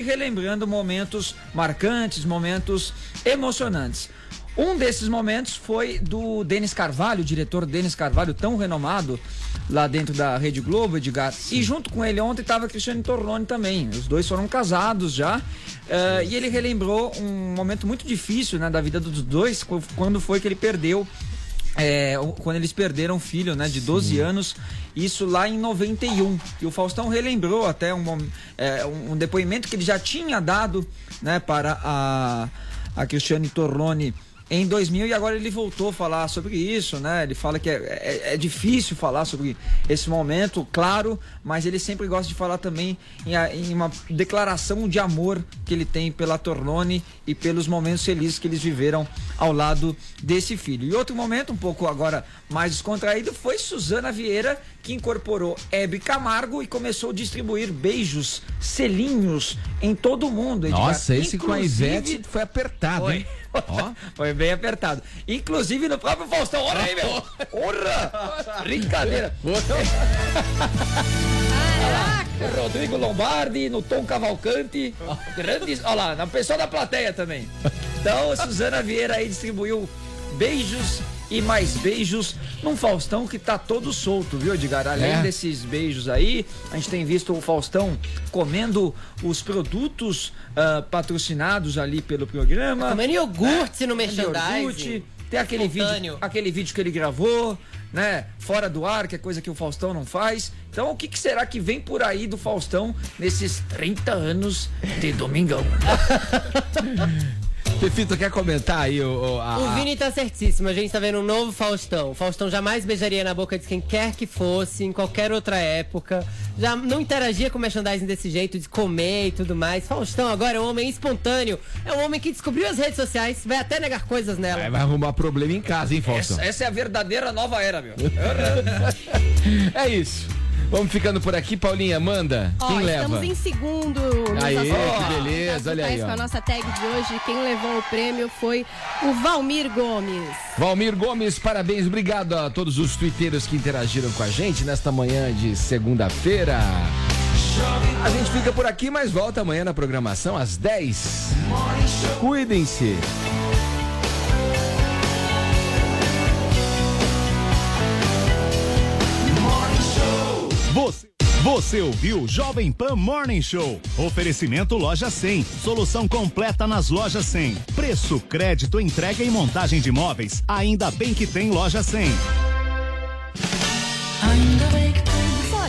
Relembrando momentos marcantes, momentos emocionantes. Um desses momentos foi do Denis Carvalho, o diretor Denis Carvalho, tão renomado lá dentro da Rede Globo, Edgar. E junto com ele ontem estava Cristiane Torlone também. Os dois foram casados já. Uh, e ele relembrou um momento muito difícil né, da vida dos dois, quando foi que ele perdeu é, quando eles perderam um filho, né, de 12 Sim. anos, isso lá em 91. E o Faustão relembrou até um, é, um depoimento que ele já tinha dado, né, para a, a Cristiane Torlone em 2000 e agora ele voltou a falar sobre isso, né? Ele fala que é, é, é, difícil falar sobre esse momento, claro, mas ele sempre gosta de falar também em, em, uma declaração de amor que ele tem pela Torlone e pelos momentos felizes que eles viveram ao lado desse filho. E outro momento, um pouco agora mais descontraído, foi Suzana Vieira, que incorporou Hebe Camargo e começou a distribuir beijos, selinhos em todo o mundo. Edgar. Nossa, esse Inclusive, com a Ivete foi apertado, foi. hein? Ó. Foi bem apertado. Inclusive no próprio Faustão. Olha aí, meu. Porra! Brincadeira. Caraca! Rodrigo Lombardi, no Tom Cavalcante. Grandes. Olha lá, na pessoa da plateia também. Então, Suzana Vieira aí distribuiu beijos e mais beijos num Faustão que tá todo solto, viu, Edgar? Além é. desses beijos aí, a gente tem visto o Faustão comendo os produtos uh, patrocinados ali pelo programa. Tá comendo iogurte é, no merchandising. Iogurte. Tem aquele vídeo, aquele vídeo que ele gravou, né? Fora do ar, que é coisa que o Faustão não faz. Então, o que, que será que vem por aí do Faustão nesses 30 anos de Domingão? Fefito, quer comentar aí o. A... O Vini tá certíssimo. A gente tá vendo um novo Faustão. O Faustão jamais beijaria na boca de quem quer que fosse, em qualquer outra época. Já não interagia com merchandising desse jeito, de comer e tudo mais. Faustão agora é um homem espontâneo. É um homem que descobriu as redes sociais, vai até negar coisas nela. É, vai arrumar problema em casa, hein, Faustão? Essa, essa é a verdadeira nova era, meu. é isso. Vamos ficando por aqui, Paulinha, manda. Ó, quem leva? Estamos em segundo Aê, que beleza, olha aí. Com a nossa tag de hoje, quem levou o prêmio foi o Valmir Gomes. Valmir Gomes, parabéns, obrigado a todos os twitteiros que interagiram com a gente nesta manhã de segunda-feira. A gente fica por aqui, mas volta amanhã na programação às 10. Cuidem-se. Você, você ouviu Jovem Pan Morning Show. Oferecimento Loja 100. Solução completa nas lojas 100. Preço, crédito, entrega e montagem de móveis. Ainda bem que tem Loja 100.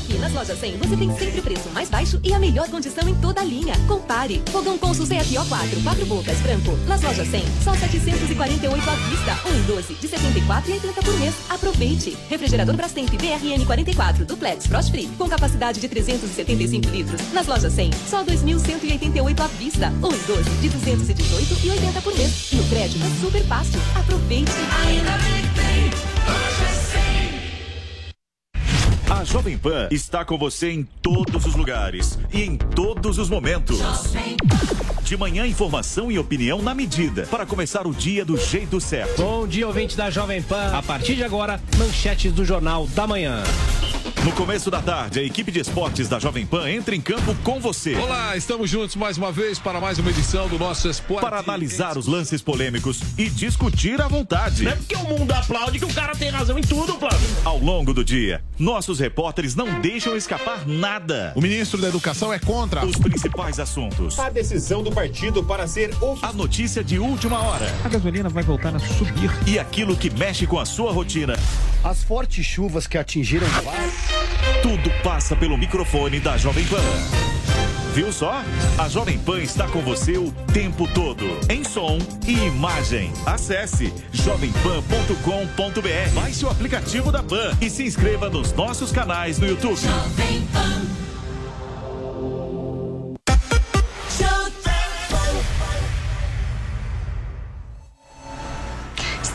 Aqui nas lojas 100 você tem sempre o preço mais baixo e a melhor condição em toda a linha. Compare. Fogão Consul CFO 4, 4 bocas, branco. Nas lojas 100, só 748 à vista. 1 em 12, de 74,80 por mês. Aproveite. Refrigerador Brastemp BRN 44, duplex Frost Free, com capacidade de 375 litros. Nas lojas 100, só 2.188 à vista. 1 em 12, de 218,80 por mês. No crédito é super fácil. Aproveite. Ainda bem A Jovem Pan está com você em todos os lugares e em todos os momentos. De manhã, informação e opinião na medida para começar o dia do jeito certo. Bom dia, ouvinte da Jovem Pan. A partir de agora, manchetes do Jornal da Manhã. No começo da tarde, a equipe de esportes da Jovem Pan entra em campo com você. Olá, estamos juntos mais uma vez para mais uma edição do nosso Esporte. Para analisar os lances polêmicos e discutir à vontade. Não é porque o mundo aplaude que o cara tem razão em tudo, Flávio. Ao longo do dia, nossos repórteres não deixam escapar nada. O ministro da Educação é contra os principais assuntos. A decisão do partido para ser a notícia de última hora. A gasolina vai voltar a subir. E aquilo que mexe com a sua rotina. As fortes chuvas que atingiram tudo passa pelo microfone da Jovem Pan. Viu só? A Jovem Pan está com você o tempo todo, em som e imagem. Acesse jovempan.com.br, baixe o aplicativo da Pan e se inscreva nos nossos canais no YouTube. Jovem Pan.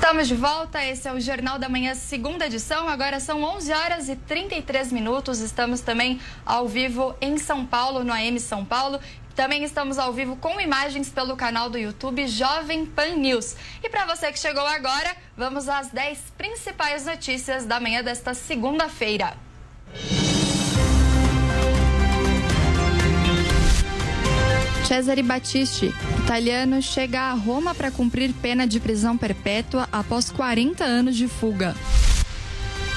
Estamos de volta, esse é o Jornal da Manhã, segunda edição. Agora são 11 horas e 33 minutos. Estamos também ao vivo em São Paulo, no AM São Paulo. Também estamos ao vivo com imagens pelo canal do YouTube Jovem Pan News. E para você que chegou agora, vamos às 10 principais notícias da manhã desta segunda-feira. Cesare Battisti, italiano, chega a Roma para cumprir pena de prisão perpétua após 40 anos de fuga.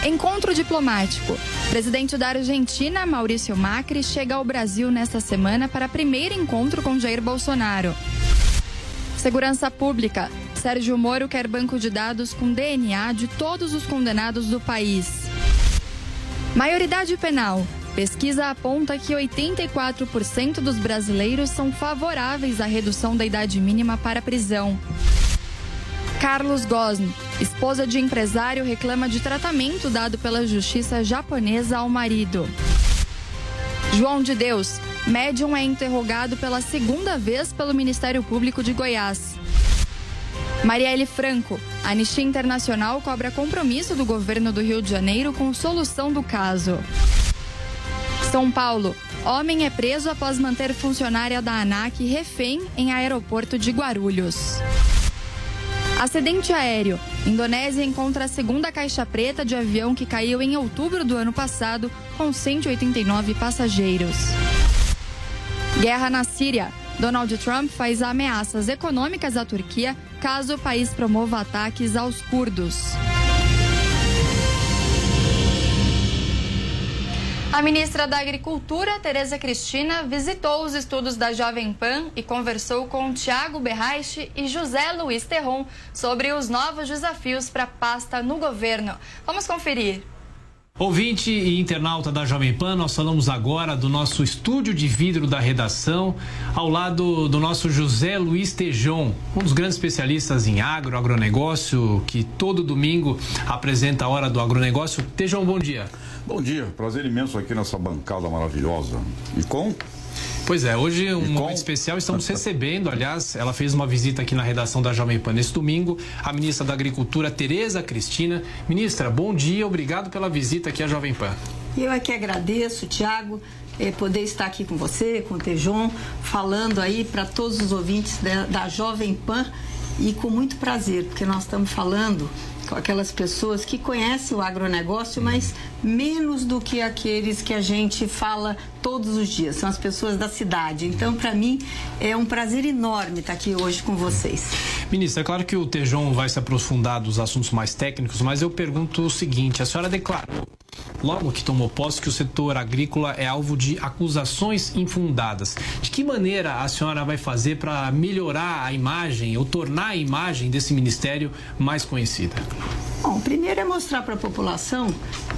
Encontro diplomático. Presidente da Argentina, Maurício Macri, chega ao Brasil nesta semana para primeiro encontro com Jair Bolsonaro. Segurança Pública. Sérgio Moro quer banco de dados com DNA de todos os condenados do país. Maioridade penal. Pesquisa aponta que 84% dos brasileiros são favoráveis à redução da idade mínima para prisão. Carlos Gosn, esposa de empresário, reclama de tratamento dado pela justiça japonesa ao marido. João de Deus, médium é interrogado pela segunda vez pelo Ministério Público de Goiás. Marielle Franco, a Anistia Internacional cobra compromisso do governo do Rio de Janeiro com solução do caso. São Paulo. Homem é preso após manter funcionária da ANAC refém em aeroporto de Guarulhos. Acidente aéreo. Indonésia encontra a segunda caixa preta de avião que caiu em outubro do ano passado, com 189 passageiros. Guerra na Síria. Donald Trump faz ameaças econômicas à Turquia caso o país promova ataques aos curdos. A ministra da Agricultura, Tereza Cristina, visitou os estudos da Jovem Pan e conversou com Tiago Berraich e José Luiz Terron sobre os novos desafios para a pasta no governo. Vamos conferir. Ouvinte e internauta da Jovem Pan, nós falamos agora do nosso estúdio de vidro da redação, ao lado do nosso José Luiz Tejon, um dos grandes especialistas em agro, agronegócio, que todo domingo apresenta a hora do agronegócio. Tejon, bom dia. Bom dia, prazer imenso aqui nessa bancada maravilhosa. E com Pois é, hoje um momento especial, estamos recebendo, aliás, ela fez uma visita aqui na redação da Jovem Pan nesse domingo, a ministra da Agricultura, Tereza Cristina. Ministra, bom dia, obrigado pela visita aqui à Jovem Pan. Eu é que agradeço, Tiago, eh, poder estar aqui com você, com o Tejon, falando aí para todos os ouvintes da, da Jovem Pan e com muito prazer, porque nós estamos falando aquelas pessoas que conhecem o agronegócio, mas menos do que aqueles que a gente fala todos os dias, são as pessoas da cidade. Então, para mim, é um prazer enorme estar aqui hoje com vocês. Ministra, é claro que o Tejon vai se aprofundar dos assuntos mais técnicos, mas eu pergunto o seguinte: a senhora declarou logo que tomou posse, que o setor agrícola é alvo de acusações infundadas. De que maneira a senhora vai fazer para melhorar a imagem ou tornar a imagem desse ministério mais conhecida? Bom, primeiro é mostrar para a população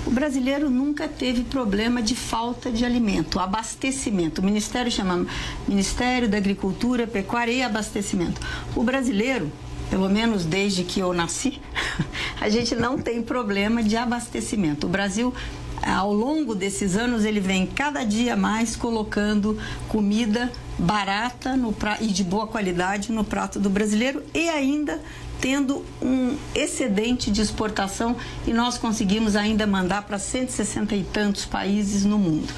o brasileiro nunca teve problema de falta de alimento, abastecimento. O Ministério chama Ministério da Agricultura, Pecuária e Abastecimento. O brasileiro pelo menos desde que eu nasci, a gente não tem problema de abastecimento. O Brasil ao longo desses anos ele vem cada dia mais colocando comida barata no pra... e de boa qualidade no prato do brasileiro e ainda tendo um excedente de exportação e nós conseguimos ainda mandar para 160 e tantos países no mundo.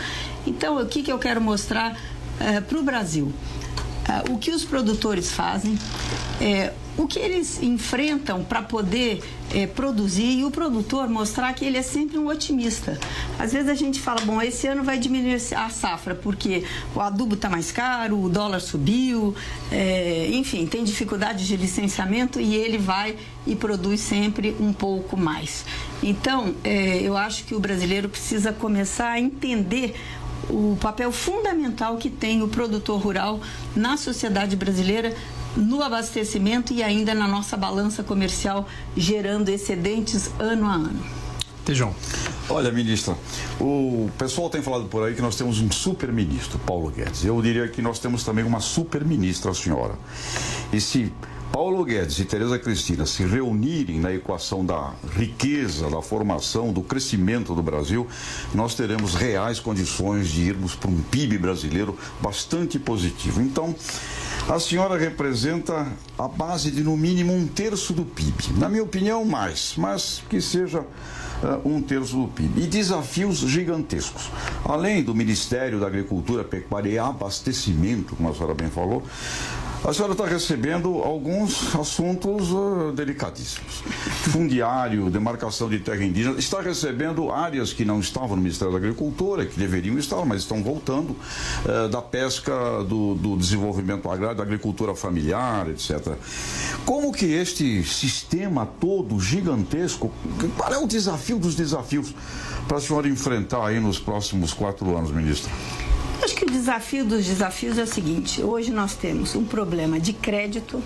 Então, o que, que eu quero mostrar uh, para o Brasil? Uh, o que os produtores fazem, é, o que eles enfrentam para poder é, produzir e o produtor mostrar que ele é sempre um otimista. Às vezes a gente fala, bom, esse ano vai diminuir a safra porque o adubo está mais caro, o dólar subiu, é, enfim, tem dificuldade de licenciamento e ele vai e produz sempre um pouco mais. Então, é, eu acho que o brasileiro precisa começar a entender o papel fundamental que tem o produtor rural na sociedade brasileira no abastecimento e ainda na nossa balança comercial, gerando excedentes ano a ano. Tejão. Olha, ministra, o pessoal tem falado por aí que nós temos um super ministro, Paulo Guedes. Eu diria que nós temos também uma super ministra, a senhora. E se Paulo Guedes e Tereza Cristina se reunirem na equação da riqueza, da formação, do crescimento do Brasil, nós teremos reais condições de irmos para um PIB brasileiro bastante positivo. Então, A senhora representa a base de no mínimo um terço do PIB. Na minha opinião, mais, mas que seja uh, um terço do PIB. E desafios gigantescos. Além do Ministério da Agricultura, Pecuária e Abastecimento, como a senhora bem falou, a senhora está recebendo alguns assuntos uh, delicadíssimos. Fundiário, demarcação de terra indígena, está recebendo áreas que não estavam no Ministério da Agricultura, que deveriam estar, mas estão voltando, uh, da pesca, do, do, desenvolvimento agrário, da agricultura familiar, etc. Como que este sistema todo gigantesco, qual é o desafio dos desafios para a senhora enfrentar aí nos próximos quatro anos, ministro? Desafio dos desafios é o seguinte: hoje nós temos um problema de crédito,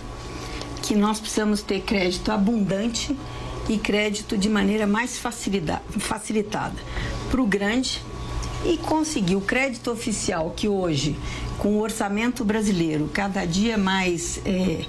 que nós precisamos ter crédito abundante e crédito de maneira mais facilitada para o grande. E conseguir o crédito oficial que hoje, com o orçamento brasileiro cada dia mais é,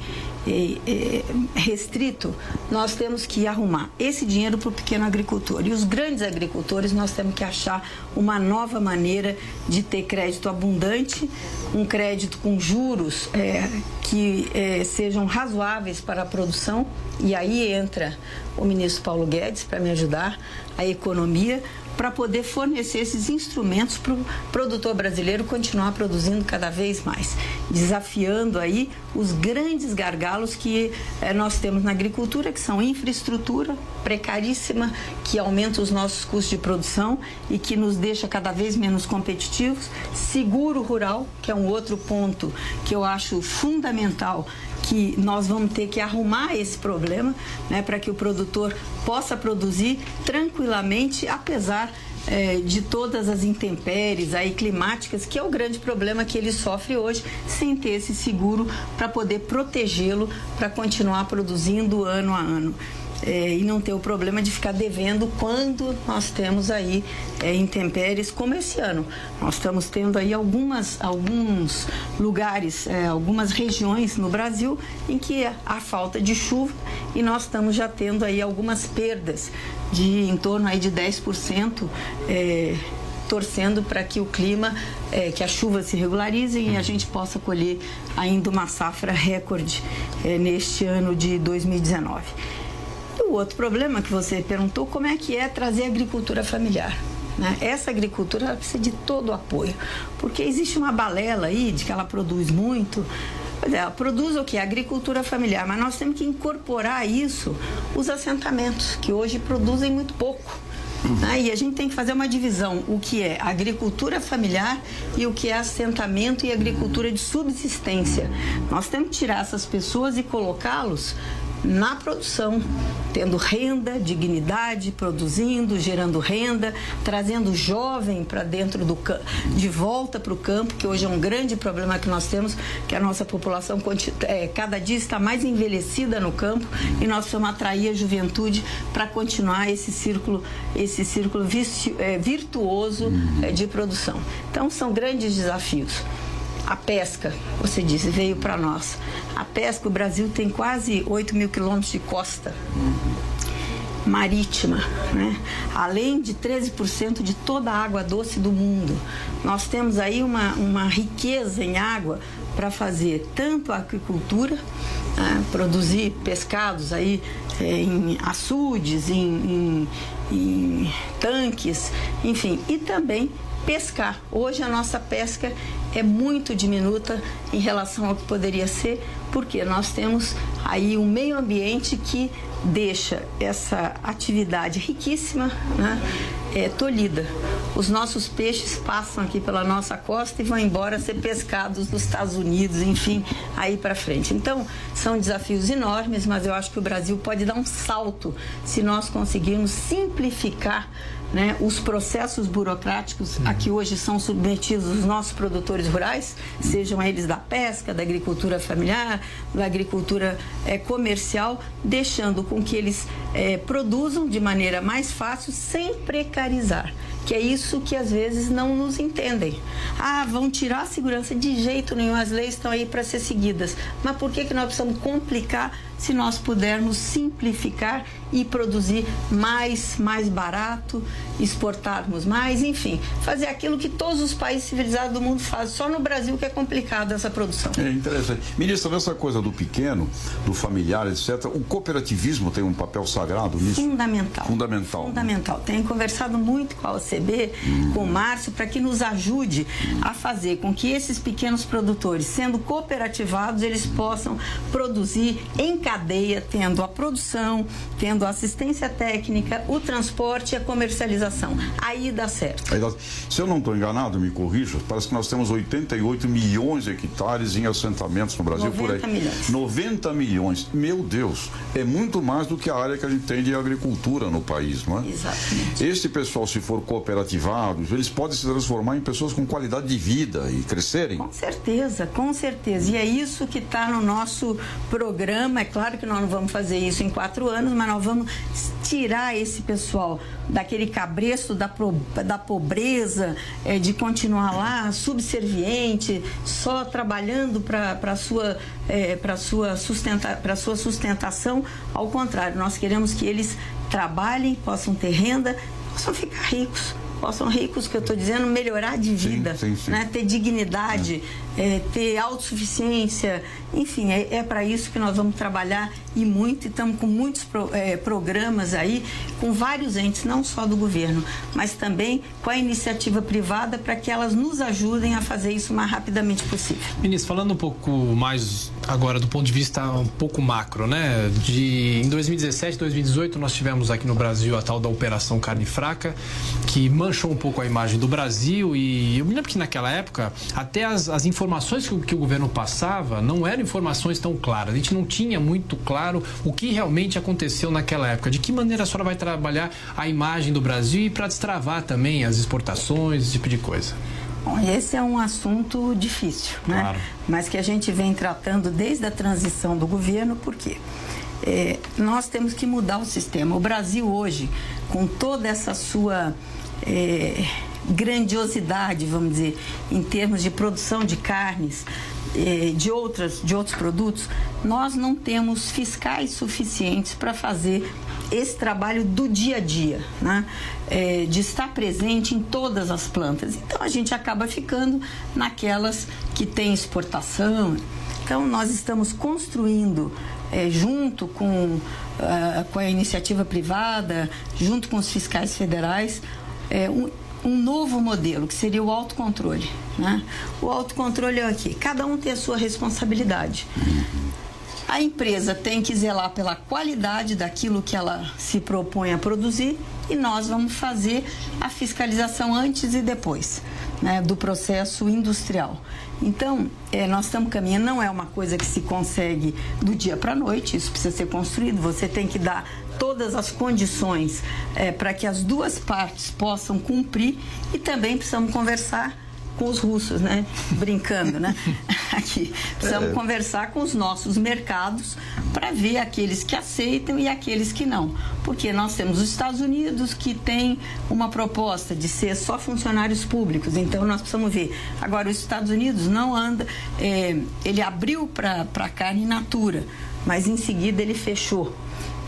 restrito, nós temos que arrumar esse dinheiro para o pequeno agricultor. E os grandes agricultores, nós temos que achar uma nova maneira de ter crédito abundante, um crédito com juros é, que é, sejam razoáveis para a produção. E aí entra o ministro Paulo Guedes para me ajudar, a economia, para poder fornecer esses instrumentos para o produtor brasileiro continuar produzindo cada vez mais, desafiando aí os grandes gargalos que eh, nós temos na agricultura, que são infraestrutura precaríssima, que aumenta os nossos custos de produção e que nos deixa cada vez menos competitivos, seguro rural, que é um outro ponto que eu acho fundamental que nós vamos ter que arrumar esse problema, né, para que o produtor possa produzir tranquilamente, apesar é, de todas as intempéries aí climáticas, que é o grande problema que ele sofre hoje, sem ter esse seguro para poder protegê-lo para continuar produzindo ano a ano é, e não ter o problema de ficar devendo quando nós temos aí é, intempéries como esse ano. Nós estamos tendo aí algumas, alguns lugares, é, algumas regiões no Brasil em que há falta de chuva e nós estamos já tendo aí algumas perdas de em torno aí de 10%. É, torcendo para que o clima, é, que as chuvas se regularizem e a gente possa colher ainda uma safra recorde é, neste ano de 2019 o outro problema que você perguntou, como é que é trazer agricultura familiar? Né? Essa agricultura precisa de todo o apoio, porque existe uma balela aí de que ela produz muito. É, produz o que? Agricultura familiar, mas nós temos que incorporar isso os assentamentos, que hoje produzem muito pouco. Né? E a gente tem que fazer uma divisão, o que é agricultura familiar e o que é assentamento e agricultura de subsistência. Nós temos que tirar essas pessoas e colocá-los na produção, tendo renda, dignidade, produzindo, gerando renda, trazendo jovem para dentro do de volta para o campo, que hoje é um grande problema que nós temos, que a nossa população é, cada dia está mais envelhecida no campo e nós precisamos atrair a juventude para continuar esse círculo, esse círculo é, virtuoso é, de produção. Então são grandes desafios. A pesca, você disse, veio para nós. A pesca, o Brasil tem quase 8 mil quilômetros de costa marítima, né? além de 13% de toda a água doce do mundo. Nós temos aí uma, uma riqueza em água para fazer tanto a agricultura, né? produzir pescados aí é, em açudes, em, em, em tanques, enfim, e também pescar. Hoje a nossa pesca é muito diminuta em relação ao que poderia ser, porque nós temos aí um meio ambiente que deixa essa atividade riquíssima né, é, tolhida. Os nossos peixes passam aqui pela nossa costa e vão embora ser pescados nos Estados Unidos, enfim, aí para frente. Então, são desafios enormes, mas eu acho que o Brasil pode dar um salto se nós conseguirmos simplificar né, os processos burocráticos a que hoje são submetidos os nossos produtores rurais, sejam eles da pesca, da agricultura familiar, da agricultura é, comercial, deixando com que eles é, produzam de maneira mais fácil, sem precarizar. que é isso que às vezes não nos entendem. Ah, vão tirar a segurança de jeito nenhum, as leis estão aí para ser seguidas. Mas por que, que nós precisamos complicar se nós pudermos simplificar e produzir mais, mais barato, exportarmos mais, enfim, fazer aquilo que todos os países civilizados do mundo fazem. Só no Brasil que é complicado essa produção. É interessante. Ministra, nessa coisa do pequeno, do familiar, etc., o cooperativismo tem um papel sagrado nisso? Fundamental. Fundamental. Fundamental. Tenho conversado muito com a OCB, hum. com o Márcio, para que nos ajude hum. a fazer com que esses pequenos produtores, sendo cooperativados, eles possam produzir em cadeia, tendo a produção, tendo a assistência técnica, o transporte e a comercialização. Aí dá certo. Aí dá... Se eu não estou enganado, me corrija, parece que nós temos 88 milhões de hectares em assentamentos no Brasil 90 por aí. Milhões. 90 milhões. Meu Deus, é muito mais do que a área que a gente tem de agricultura no país, não é? Exatamente. Esse pessoal, se for cooperativado, eles podem se transformar em pessoas com qualidade de vida e crescerem? Com certeza, com certeza. E é isso que está no nosso programa, é Claro que nós não vamos fazer isso em quatro anos, mas nós vamos tirar esse pessoal daquele cabresto da, da pobreza, é, de continuar lá subserviente, só trabalhando para a sua, é, sua, sustenta, sua sustentação. Ao contrário, nós queremos que eles trabalhem, possam ter renda, possam ficar ricos possam ricos, que eu estou dizendo, melhorar de vida, sim, sim, sim. Né? ter dignidade, é. É, ter autossuficiência, enfim, é, é para isso que nós vamos trabalhar e muito, e estamos com muitos pro, é, programas aí, com vários entes, não só do governo, mas também com a iniciativa privada para que elas nos ajudem a fazer isso o mais rapidamente possível. Ministro, falando um pouco mais agora do ponto de vista um pouco macro, né? De, em 2017, 2018, nós tivemos aqui no Brasil a tal da Operação Carne Fraca, que manchou um pouco a imagem do Brasil e eu me lembro que naquela época até as, as informações que, que o governo passava não eram informações tão claras. A gente não tinha muito claro o que realmente aconteceu naquela época. De que maneira a senhora vai trabalhar a imagem do Brasil e para destravar também as exportações, esse tipo de coisa? Bom, esse é um assunto difícil, né? Claro. Mas que a gente vem tratando desde a transição do governo, por quê? É, nós temos que mudar o sistema. O Brasil hoje, com toda essa sua é, grandiosidade, vamos dizer, em termos de produção de carnes, é, de, outras, de outros produtos, nós não temos fiscais suficientes para fazer esse trabalho do dia a dia, né? É, de estar presente em todas as plantas. Então a gente acaba ficando naquelas que têm exportação. Então nós estamos construindo é, junto com, uh, com a iniciativa privada, junto com os fiscais federais, é, um, um novo modelo, que seria o autocontrole. Né? O autocontrole é aqui, cada um tem a sua responsabilidade. A empresa tem que zelar pela qualidade daquilo que ela se propõe a produzir e nós vamos fazer a fiscalização antes e depois né, do processo industrial. Então, é, nós estamos caminhando, não é uma coisa que se consegue do dia para a noite, isso precisa ser construído, você tem que dar todas as condições é, para que as duas partes possam cumprir e também precisamos conversar com os russos, né? Brincando, né? Aqui. Precisamos é. conversar com os nossos mercados para ver aqueles que aceitam e aqueles que não. Porque nós temos os Estados Unidos que tem uma proposta de ser só funcionários públicos, então nós precisamos ver. Agora, os Estados Unidos não anda, é, ele abriu para a carne natura, mas em seguida ele fechou.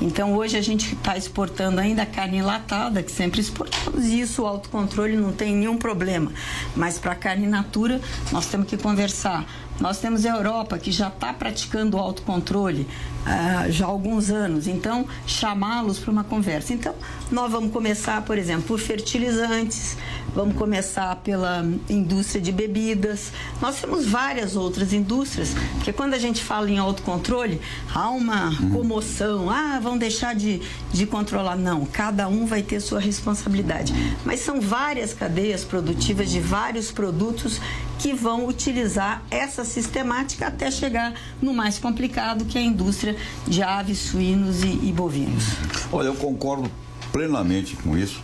Então hoje a gente está exportando ainda carne enlatada, que sempre exportamos, e isso o autocontrole não tem nenhum problema. Mas para carne natura, nós temos que conversar. Nós temos a Europa que já está praticando o autocontrole uh, já há alguns anos, então chamá-los para uma conversa. Então, nós vamos começar, por exemplo, por fertilizantes, vamos começar pela indústria de bebidas. Nós temos várias outras indústrias, porque quando a gente fala em autocontrole, há uma comoção, ah, vão deixar de, de controlar. Não, cada um vai ter sua responsabilidade. Mas são várias cadeias produtivas de vários produtos que vão utilizar essa sistemática até chegar no mais complicado, que é a indústria de aves, suínos e, e bovinos. Olha, eu concordo plenamente com isso.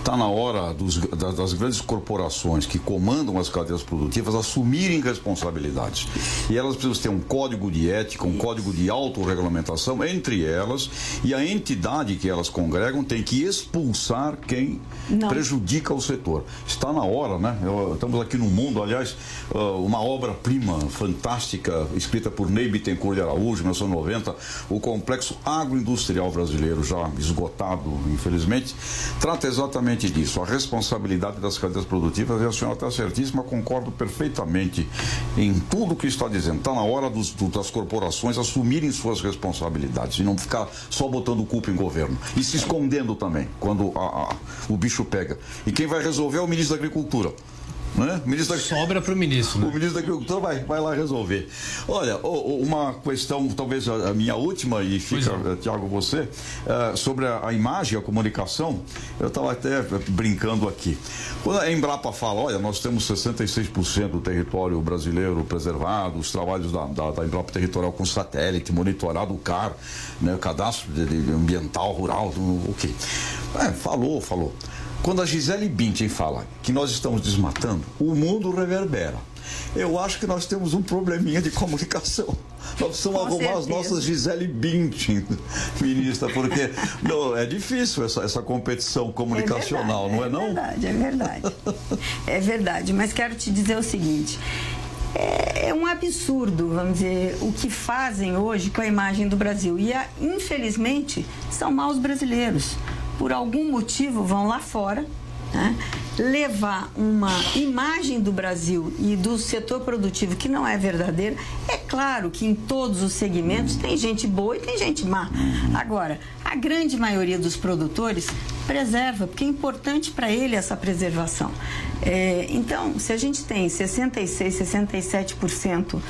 Está na hora dos, das, das, grandes corporações que comandam as cadeias produtivas assumirem responsabilidades. E elas precisam ter um código de ética, um código de autorregulamentação entre elas, e a entidade que elas congregam tem que expulsar quem Não. prejudica o setor. Está na hora, né? Estamos aqui no mundo, aliás, ah, uma obra-prima fantástica, escrita por Ney Bittencourt de Araújo, 1990, o complexo agroindustrial brasileiro, já esgotado, infelizmente, trata exatamente disso, a responsabilidade das cadeias produtivas, e a senhora está certíssima, concordo perfeitamente em tudo que está dizendo. Está na hora dos, do, das corporações assumirem suas responsabilidades e não ficar só botando culpa em governo. E se escondendo também, quando a, a, o bicho pega. E quem vai resolver é o ministro da Agricultura. Né? Ministro da... Sobra para o ministro. Né? O ministro da Agricultura vai, vai lá resolver. Olha, uma questão, talvez a minha última, e fica, é. Tiago, você, uh, sobre a, imagem, a comunicação, eu estava até brincando aqui. Quando a Embrapa fala, olha, nós temos 66% do território brasileiro preservado, os trabalhos da, da, da Embrapa Territorial com satélite, monitorado o CAR, né, o cadastro de, de ambiental, rural, o que? É, falou, falou. Quando a Gisele Bündchen fala que nós estamos desmatando, o mundo reverbera. Eu acho que nós temos um probleminha de comunicação. Nós precisamos Com arrumar certeza. as nossas Gisele Bündchen, ministra, porque não, é difícil essa, essa competição comunicacional, é verdade, não é, é não? É verdade, é verdade. é verdade, mas quero te dizer o seguinte. É, é, um absurdo, vamos dizer, o que fazem hoje com a imagem do Brasil. E, infelizmente, são maus brasileiros por algum motivo vão lá fora né, levar uma imagem do Brasil e do setor produtivo que não é verdadeira. É claro que em todos os segmentos tem gente boa e tem gente má. Agora, a grande maioria dos produtores preserva, porque é importante para ele essa preservação. É, então, se a gente tem 66, 67%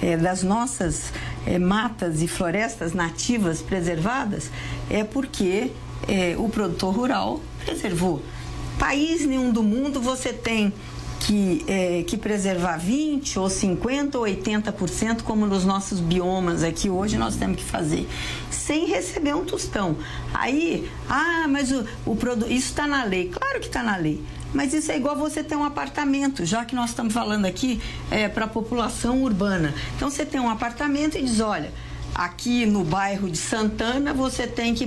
é, das nossas é, matas e florestas nativas preservadas, é porque é, o produtor rural preservou. País nenhum do mundo você tem que, é, que preservar 20 ou 50 ou 80%, como nos nossos biomas aqui hoje nós temos que fazer, sem receber um tostão. Aí, ah, mas o, o produto, isso está na lei. Claro que está na lei. Mas isso é igual você ter um apartamento, já que nós estamos falando aqui é, para a população urbana. Então você tem um apartamento e diz, olha, aqui no bairro de Santana você tem que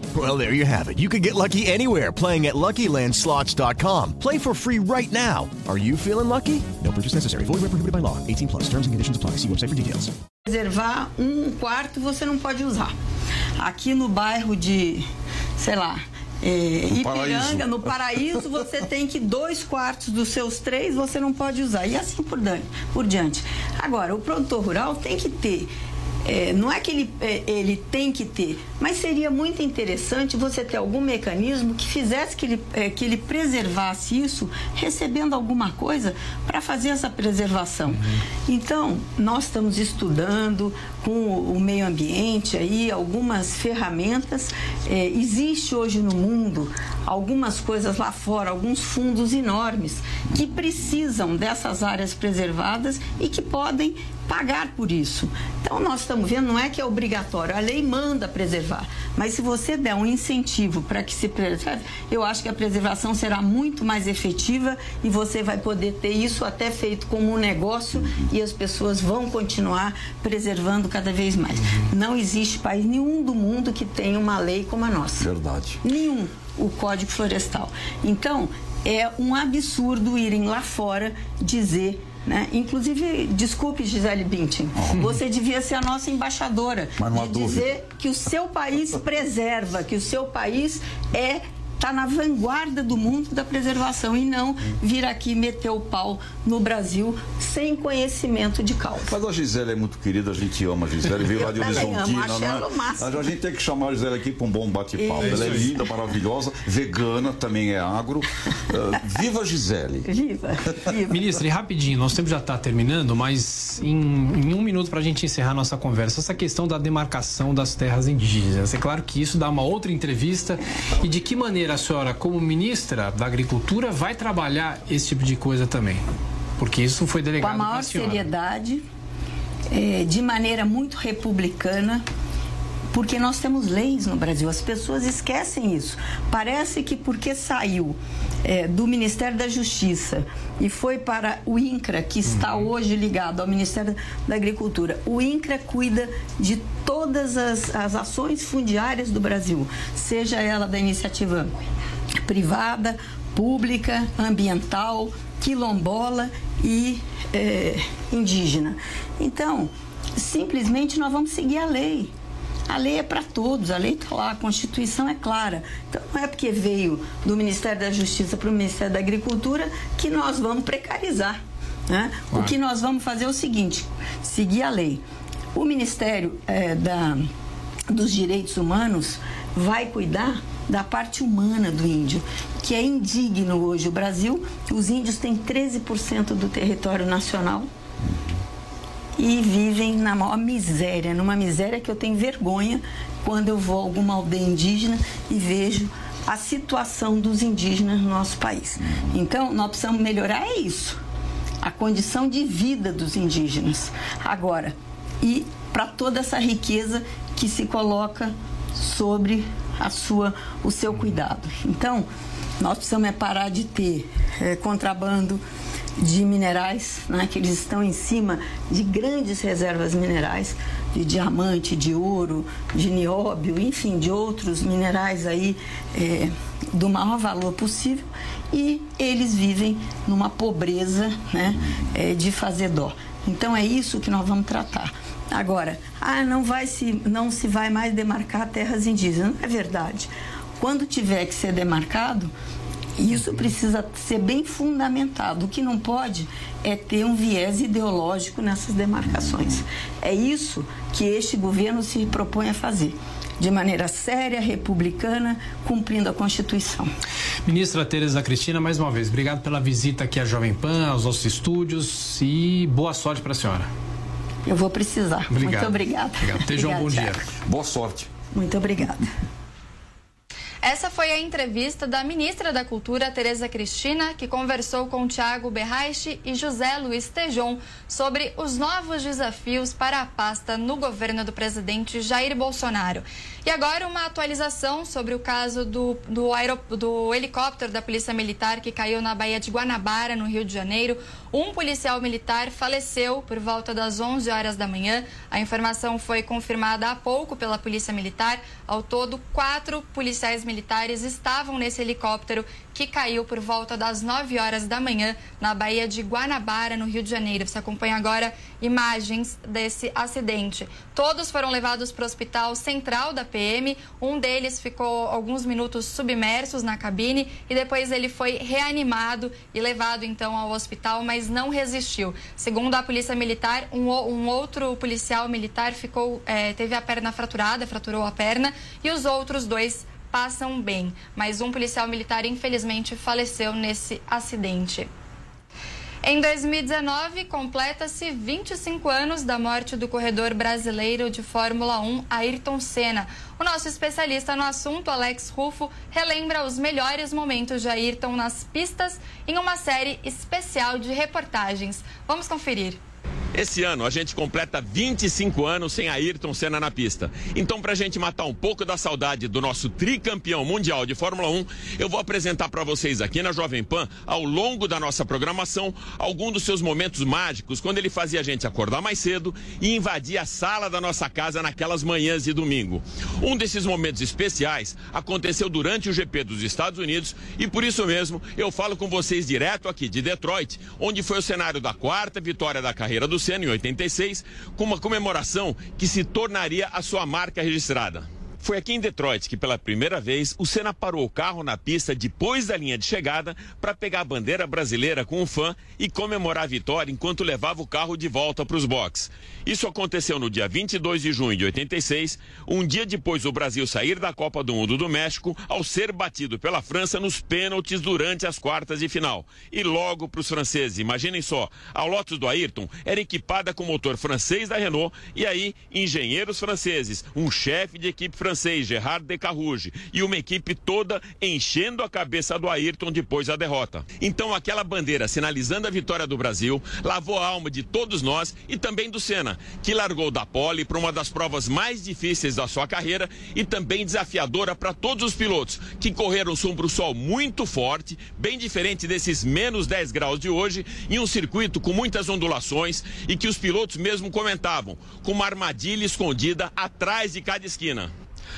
Well, there you have it. You can get lucky anywhere playing at LuckyLandSlots.com. Play for free right now. Are you feeling lucky? No purchase necessary. Void where prohibited by law. 18 plus. Terms and conditions apply. See website for details. Reservar um quarto você não pode usar. Aqui no bairro de, sei lá, é, no Ipiranga, paraíso. no paraíso, você tem que dois quartos dos seus três você não pode usar. E assim por, por diante. Agora, o produtor rural tem que ter é, não é que ele, é, ele tem que ter, mas seria muito interessante você ter algum mecanismo que fizesse que ele, é, que ele preservasse isso, recebendo alguma coisa para fazer essa preservação. Uhum. Então, nós estamos estudando com o, o, meio ambiente aí algumas ferramentas. É, existe hoje no mundo algumas coisas lá fora, alguns fundos enormes que precisam dessas áreas preservadas e que podem pagar por isso. Então, nós estamos vendo, não é que é obrigatório, a lei manda preservar, mas se você der um incentivo para que se preserve, eu acho que a preservação será muito mais efetiva e você vai poder ter isso até feito como um negócio e as pessoas vão continuar preservando cada vez mais. Não existe país nenhum do mundo que tenha uma lei como a nossa. Verdade. Nenhum. O Código Florestal. Então, é um absurdo irem lá fora dizer né? Inclusive, desculpe, Gisele Bündchen, você devia ser a nossa embaixadora Mas não de dizer que o seu país preserva, que o seu país é está na vanguarda do mundo da preservação e não vir aqui meter o pau no Brasil sem conhecimento de causa. Mas a Gisele é muito querida, a gente ama a Gisele, veio lá de Horizontina, né? A gente tem que chamar a Gisele aqui para um bom bate-papo. Ela é linda, maravilhosa, vegana, também é agro. Ah, viva a Gisele! Viva! Ministra, e rapidinho, nosso tempo já está terminando, mas em, em um minuto para a gente encerrar nossa conversa, essa questão da demarcação das terras indígenas. É claro que isso dá uma outra entrevista. E de que maneira a senhora, como ministra da Agricultura, vai trabalhar esse tipo de coisa também? Porque isso foi Com delegado a maior a senhora. seriedade, eh, de maneira muito republicana, porque nós temos leis no Brasil. As pessoas esquecem isso. Parece que porque saiu eh, do Ministério da Justiça e foi para o INCRA, que está hoje ligado ao Ministério da Agricultura, o INCRA cuida de todas as, as ações fundiárias do Brasil, seja ela da iniciativa privada, pública, ambiental, quilombola e eh, indígena. Então, simplesmente nós vamos seguir a lei. A lei é para todos, a lei está lá, a Constituição é clara. Então, não é porque veio do Ministério da Justiça para o Ministério da Agricultura que nós vamos precarizar. né? O que nós vamos fazer é o seguinte: seguir a lei. O Ministério eh, da, dos Direitos Humanos vai cuidar da parte humana do índio, que é indigno hoje. O Brasil, os índios têm 13% do território nacional e vivem na maior miséria, numa miséria que eu tenho vergonha quando eu vou a alguma aldeia indígena e vejo a situação dos indígenas no nosso país. Então, nós precisamos melhorar é isso, a condição de vida dos indígenas. Agora, e para toda essa riqueza que se coloca sobre a sua, o seu cuidado. Então, nós precisamos é parar de ter é, contrabando de minerais, né, que eles estão em cima de grandes reservas minerais, de diamante, de ouro, de nióbio, enfim, de outros minerais aí é, do maior valor possível e eles vivem numa pobreza né, é, de fazer dó. Então é isso que nós vamos tratar. Agora, ah, não, vai se, não se vai mais demarcar terras indígenas. Não é verdade. Quando tiver que ser demarcado, isso precisa ser bem fundamentado. O que não pode é ter um viés ideológico nessas demarcações. É isso que este governo se propõe a fazer. De maneira séria, republicana, cumprindo a Constituição. Ministra Tereza Cristina, mais uma vez, obrigado pela visita aqui à Jovem Pan, aos nossos estúdios e boa sorte para a senhora. Eu vou precisar. Obrigado. Muito obrigada. Obrigado. Tejam um bom dia. Boa sorte. Muito obrigada. Essa foi a entrevista da ministra da Cultura, Tereza Cristina, que conversou com Tiago Berraiche e José Luiz Tejon sobre os novos desafios para a pasta no governo do presidente Jair Bolsonaro. E agora uma atualização sobre o caso do, do, do helicóptero da Polícia Militar que caiu na Baía de Guanabara, no Rio de Janeiro. Um policial militar faleceu por volta das 11 horas da manhã. A informação foi confirmada há pouco pela Polícia Militar. Ao todo, quatro policiais militares estavam nesse helicóptero que caiu por volta das 9 horas da manhã na Baía de Guanabara, no Rio de Janeiro. Você acompanha agora imagens desse acidente. Todos foram levados para o Hospital Central da PM. Um deles ficou alguns minutos submersos na cabine e depois ele foi reanimado e levado então ao hospital, mas não resistiu. Segundo a Polícia Militar, um, um outro policial militar ficou, eh, teve a perna fraturada, fraturou a perna, e os outros dois passam bem. Mas um policial militar, infelizmente, faleceu nesse acidente. Em 2019, completa-se 25 anos da morte do corredor brasileiro de Fórmula 1, Ayrton Senna. O nosso especialista no assunto, Alex Rufo, relembra os melhores momentos de Ayrton nas pistas em uma série especial de reportagens. Vamos conferir. Esse ano a gente completa 25 anos sem Ayrton Senna na pista. Então, pra gente matar um pouco da saudade do nosso tricampeão mundial de Fórmula 1, eu vou apresentar para vocês aqui na Jovem Pan, ao longo da nossa programação, algum dos seus momentos mágicos, quando ele fazia a gente acordar mais cedo e invadir a sala da nossa casa naquelas manhãs de domingo. Um desses momentos especiais aconteceu durante o GP dos Estados Unidos e por isso mesmo eu falo com vocês direto aqui de Detroit, onde foi o cenário da quarta vitória da carreira do Senna em 86, com uma comemoração que se tornaria a sua marca registrada. Foi aqui em Detroit que, pela primeira vez, o Senna parou o carro na pista depois da linha de chegada para pegar a bandeira brasileira com um fã e comemorar a vitória enquanto levava o carro de volta para os boxes. Isso aconteceu no dia 22 de junho de 86, um dia depois do Brasil sair da Copa do Mundo do México, ao ser batido pela França nos pênaltis durante as quartas de final. E logo para os franceses, imaginem só, a Lotus do Ayrton era equipada com motor francês da Renault e aí engenheiros franceses, um chefe de equipe francesa francês Gerard Decarrouge e uma equipe toda enchendo a cabeça do Ayrton depois da derrota. Então aquela bandeira sinalizando a vitória do Brasil lavou a alma de todos nós e também do Senna, que largou da pole para uma das provas mais difíceis da sua carreira e também desafiadora para todos os pilotos, que correram sombra o sol muito forte, bem diferente desses menos 10 graus de hoje, em um circuito com muitas ondulações e que os pilotos mesmo comentavam, com uma armadilha escondida atrás de cada esquina.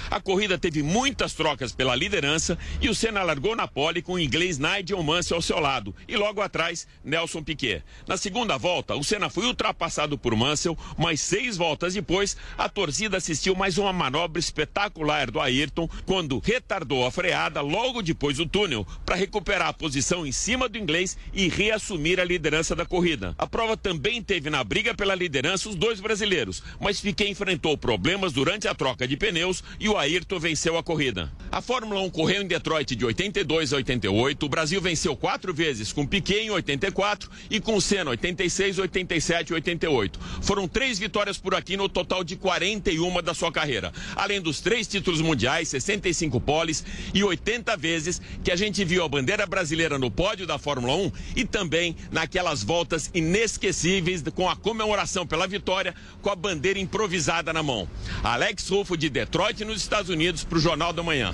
A corrida teve muitas trocas pela liderança e o Senna largou na pole com o inglês Nigel Mansell ao seu lado e logo atrás Nelson Piquet. Na segunda volta, o Senna foi ultrapassado por Mansell, mas seis voltas depois, a torcida assistiu mais uma manobra espetacular do Ayrton quando retardou a freada logo depois do túnel para recuperar a posição em cima do inglês e reassumir a liderança da corrida. A prova também teve na briga pela liderança os dois brasileiros, mas Piquet enfrentou problemas durante a troca de pneus e o Ayrton venceu a corrida. A Fórmula 1 correu em Detroit de 82 a 88. O Brasil venceu quatro vezes, com Piquet em 84 e com Senna 86, 87 e 88. Foram três vitórias por aqui no total de 41 da sua carreira. Além dos três títulos mundiais, 65 poles e 80 vezes que a gente viu a bandeira brasileira no pódio da Fórmula 1 e também naquelas voltas inesquecíveis com a comemoração pela vitória com a bandeira improvisada na mão. Alex Rufo de Detroit, nos Estados Unidos, para o Jornal da Manhã.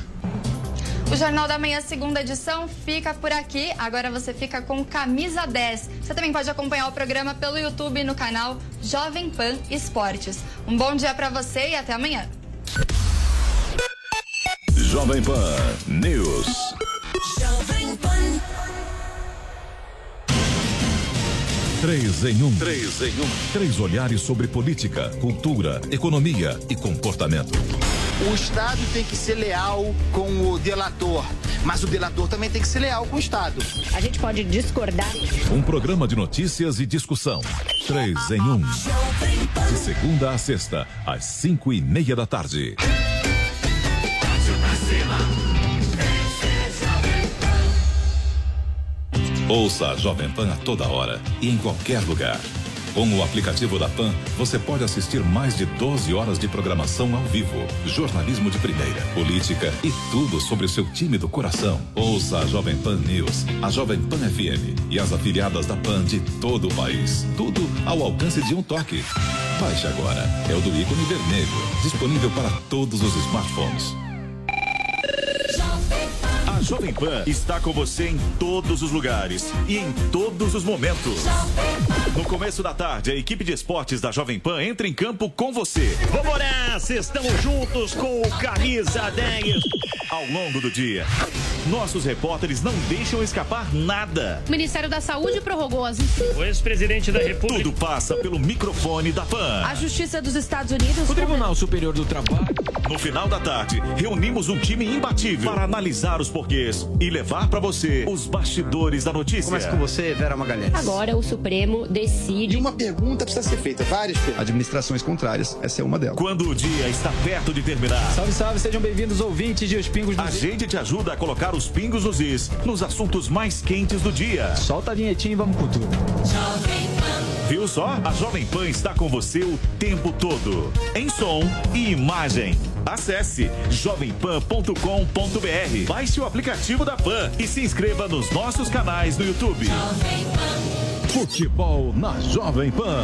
O Jornal da Manhã, segunda edição, fica por aqui. Agora você fica com Camisa 10. Você também pode acompanhar o programa pelo YouTube no canal Jovem Pan Esportes. Um bom dia para você e até amanhã. Jovem Pan News. Jovem Pan. Três em um. Três em um. Três olhares sobre política, cultura, economia e comportamento. O Estado tem que ser leal com o delator, mas o delator também tem que ser leal com o Estado. A gente pode discordar. Um programa de notícias e discussão. Três em um. De segunda a sexta, às cinco e meia da tarde. Ouça a Jovem Pan a toda hora e em qualquer lugar. Com o aplicativo da PAN, você pode assistir mais de 12 horas de programação ao vivo, jornalismo de primeira, política e tudo sobre o seu time do coração. Ouça a Jovem Pan News, a Jovem Pan FM e as afiliadas da PAN de todo o país. Tudo ao alcance de um toque. Baixe agora. É o do ícone vermelho, disponível para todos os smartphones. A Jovem Pan está com você em todos os lugares e em todos os momentos. No começo da tarde, a equipe de esportes da Jovem Pan entra em campo com você. Vamos nessa, estamos juntos com o Camisa 10. Ao longo do dia, nossos repórteres não deixam escapar nada. O Ministério da Saúde prorrogou as. O ex-presidente da República. Tudo passa pelo microfone da Pan. A Justiça dos Estados Unidos. O Tribunal Superior do Trabalho. No final da tarde, reunimos um time imbatível para analisar os porquês e levar para você os bastidores da notícia. Começa com você, Vera Magalhães. Agora o Supremo decide. E uma pergunta precisa ser feita, várias perguntas. Administrações contrárias, essa é uma delas. Quando o dia está perto de terminar. Salve, salve, sejam bem-vindos ouvintes de Os Pingos nos A gente te ajuda a colocar os pingos nos is nos assuntos mais quentes do dia. Solta a vinhetinha e vamos com tudo. Viu só? A Jovem Pan está com você o tempo todo, em som e imagem. Acesse jovempan.com.br, baixe o aplicativo da Pan e se inscreva nos nossos canais no YouTube. Futebol na Jovem Pan.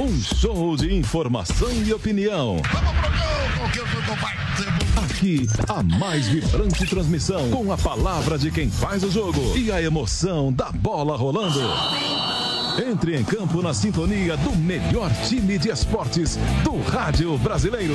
Um show de informação e opinião. Aqui, a mais vibrante transmissão com a palavra de quem faz o jogo e a emoção da bola rolando. Entre em campo na sintonia do melhor time de esportes do rádio brasileiro.